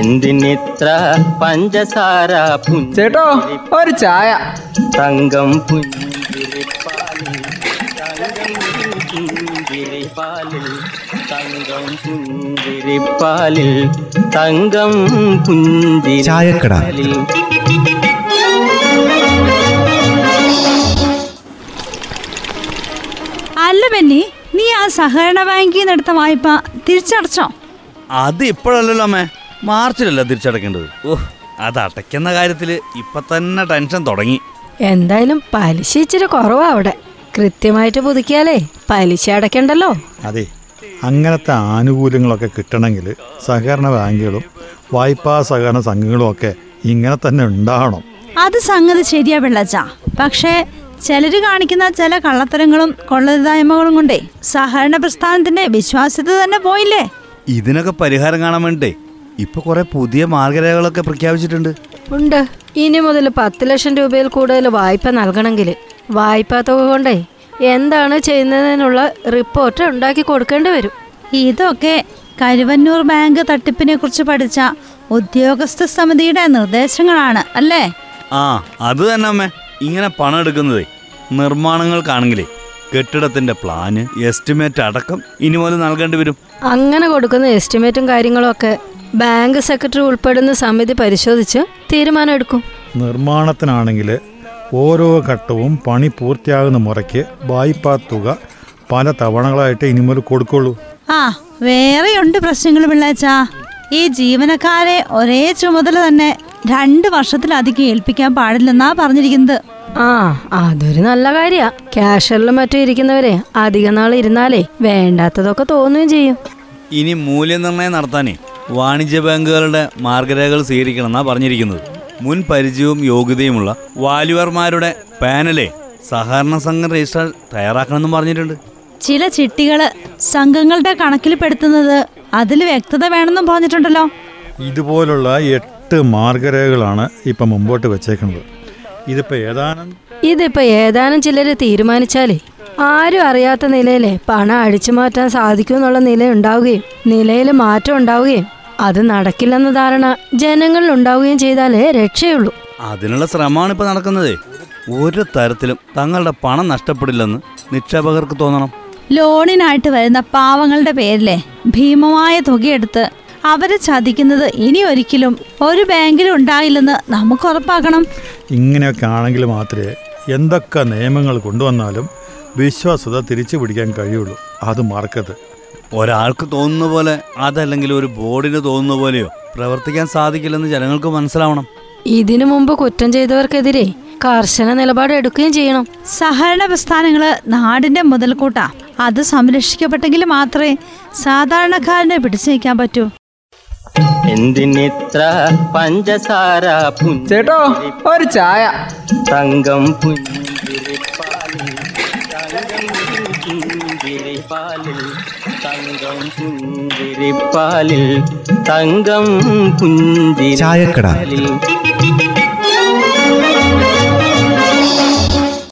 എന്തിനിത്ര പഞ്ചസാര ചേട്ടോ ഒരു ചായ. തങ്കം പുഞ്ചിരിപ്പാലിൽ തങ്കം പുഞ്ചിരിപ്പാലിൽ തങ്കം പുഞ്ചിരിപ്പാലിൽ തങ്കം. പുഞ്ചിരിപ്പാലിൽ അല്ല ബെന്നി നീ ആ സഹകരണ ബാങ്കിൽ നിന്ന് എടുത്ത വായ്പ തിരിച്ചടച്ചോ? അത് ഇപ്പോഴല്ലല്ലോ അമ്മേ. മാർച്ചിലല്ല തിരിച്ചടക്കേണ്ടത്? ഓഹ് അത് അടയ്ക്കുന്ന കാര്യത്തിൽ ഇപ്പൊ തന്നെ ടെൻഷൻ തുടങ്ങി. എന്തായാലും പലിശ ഇച്ചിരി കുറവാ അവിടെ. കൃത്യമായിട്ട് പുതുക്കിയാലേ പലിശ അടയ്ക്കണ്ടല്ലോ. അതെ അങ്ങനത്തെ ആനുകൂല്യങ്ങളൊക്കെ കിട്ടണമെങ്കിൽ സഹകരണ ബാങ്കുകളും വായ്പാ സഹകരണ സംഘങ്ങളും ഒക്കെ ഇങ്ങനെ തന്നെ ഉണ്ടാവണം. അത് സംഗതി ശരിയാ പിള്ളച്ച പക്ഷേ ചിലര് കാണിക്കുന്ന ചില കള്ളത്തരങ്ങളും കൊള്ളരുതായ്മകളും കൊണ്ടേ സഹകരണ പ്രസ്ഥാനത്തിന്റെ വിശ്വാസ്യത തന്നെ പോയില്ലേ? ഇതിനൊക്കെ പരിഹാരം കാണാൻ വേണ്ടേ? ഇപ്പൊ കുറെ പുതിയ മാർഗരേഖകളൊക്കെ പ്രഖ്യാപിച്ചിട്ടുണ്ട്. ഉണ്ട്. ഇനി മുതൽ പത്ത് ലക്ഷം രൂപയിൽ കൂടുതൽ വായ്പ നൽകണമെങ്കിൽ വായ്പാ തുക കൊണ്ടേ എന്താണ് ചെയ്യുന്നതിനുള്ള റിപ്പോർട്ട് ഉണ്ടാക്കി കൊടുക്കേണ്ടി വരും. ഇതൊക്കെ കരുവന്നൂർ ബാങ്ക് തട്ടിപ്പിനെ കുറിച്ച് പഠിച്ച ഉദ്യോഗസ്ഥ സമിതിയുടെ നിർദ്ദേശങ്ങളാണ് അല്ലേ? ആ അത് തന്നെ അമ്മേ. ഇങ്ങനെ പണം എടുക്കുന്നത്. നിർമ്മാണങ്ങൾക്കാണെങ്കിലേ കെട്ടിടത്തിന്റെ പ്ലാന് എസ്റ്റിമേറ്റ് അടക്കം ഇനി മുതൽ നൽകേണ്ടി വരും. അങ്ങനെ കൊടുക്കുന്ന എസ്റ്റിമേറ്റും കാര്യങ്ങളും ഒക്കെ ബാങ്ക് സെക്രട്ടറി ഉൾപ്പെടുന്ന സമിതി പരിശോധിച്ച് തീരുമാനമെടുക്കും. നിർമ്മാണത്തിനാണെങ്കിൽ ഓരോ ഘട്ടവും പണി പൂർത്തിയാകുന്ന മുറയ്ക്ക് വായ്പാ തുക പല തവണകളായിട്ട് ഇനി മുതൽ കൊടുക്കുള്ളൂ. ആ വേറെയുണ്ട് പ്രശ്നങ്ങൾ പിള്ളേച്ച. ഈ ജീവനക്കാരെ ഒരേ ചുമതല തന്നെ രണ്ട് വർഷത്തിലധികം ഏൽപ്പിക്കാൻ പാടില്ലെന്നാ പറഞ്ഞിരിക്കുന്നത്. ആ അതൊരു നല്ല കാര്യ. ക്യാഷറിലും മറ്റും ഇരിക്കുന്നവരെ അധിക നാൾ ഇരുന്നാലേ വേണ്ടാത്തതൊക്കെ തോന്നുകയും ചെയ്യും. ഇനി മൂല്യനിർണയം നടത്താനേ വാണിജ്യ ബാങ്കുകളുടെ മാർഗരേഖകൾ സ്വീകരിക്കണമെന്നാണ് പറഞ്ഞിരിക്കുന്നത്. മുൻ പരിചയവും യോഗ്യതയുമുള്ള വാല്യുവർമാരുടെ പാനലെ സഹകരണ സംഘം രജിസ്റ്റർ തയ്യാറാക്കണമെന്നും പറഞ്ഞിട്ടുണ്ട്. ചില ചിട്ടികൾ സംഘങ്ങളുടെ കണക്കിൽപ്പെടുത്തുന്നത് അതിൽ വ്യക്തത വേണമെന്നും പറഞ്ഞിട്ടുണ്ടല്ലോ. ഇതുപോലുള്ള എട്ട് മാർഗരേഖകളാണ് ഇപ്പം മുമ്പോട്ട് വെച്ചേക്കുന്നത്. ഇതിപ്പോൾ ഏതാനും ഇതിപ്പോ ഏതാനും ചിലര് തീരുമാനിച്ചാലേ ആരും അറിയാത്ത നിലയിലെ പണം അടിച്ചു മാറ്റാൻ സാധിക്കും എന്നുള്ള നില ഉണ്ടാവുകയും നിലയിൽ മാറ്റം ഉണ്ടാവുകയും. അത് നടക്കില്ലെന്ന ധാരണ ജനങ്ങളിൽ ഉണ്ടാവുകയും ചെയ്താലേ രക്ഷയുള്ളൂ. അതിനുള്ള ശ്രമമാണ് ഇപ്പോൾ നടക്കുന്നത്. ഒരു തരത്തിലും തങ്ങളുടെ പണം നഷ്ടപ്പെടില്ലെന്ന് നിക്ഷേപകർക്ക് തോന്നണം. ലോണിനായിട്ട് വരുന്ന പാവങ്ങളുടെ പേരിലെ ഭീമമായ തുകയെടുത്ത് അവരെ ചതിക്കുന്നത് ഇനി ഒരിക്കലും ഒരു ബാങ്കിലും ഉണ്ടായില്ലെന്ന് നമുക്ക് ഉറപ്പാക്കണം. ഇങ്ങനെയൊക്കെ ആണെങ്കിൽ മാത്രമേ എന്തൊക്കെ നിയമങ്ങൾ കൊണ്ടുവന്നാലും വിശ്വാസ്യത തിരിച്ചു പിടിക്കാൻ കഴിയുള്ളൂ. അത് മറക്കത് ഒരാൾക്ക് തോന്നുന്ന പോലെ അതല്ലെങ്കിൽ ഒരു ബോർഡിന് തോന്നുന്ന പോലെയോ പ്രവർത്തിക്കാൻ സാധിക്കില്ലെന്ന് ജനങ്ങൾക്ക് മനസ്സിലാവണം. ഇതിനു മുമ്പ് കുറ്റം ചെയ്തവർക്കെതിരെ കർശന നിലപാട് എടുക്കുകയും ചെയ്യണം. സഹകരണ പ്രസ്ഥാനങ്ങൾ നാടിന്റെ മുതൽക്കൂട്ടാ. അത് സംരക്ഷിക്കപ്പെട്ടെങ്കിൽ മാത്രമേ സാധാരണക്കാരനെ പിടിച്ചു നിൽക്കാൻ പറ്റൂ. എന്തിനിത്ര പഞ്ചസാര ചേട്ടോ ഒരു ചായ. തങ്കം തങ്കം ചായക്കട.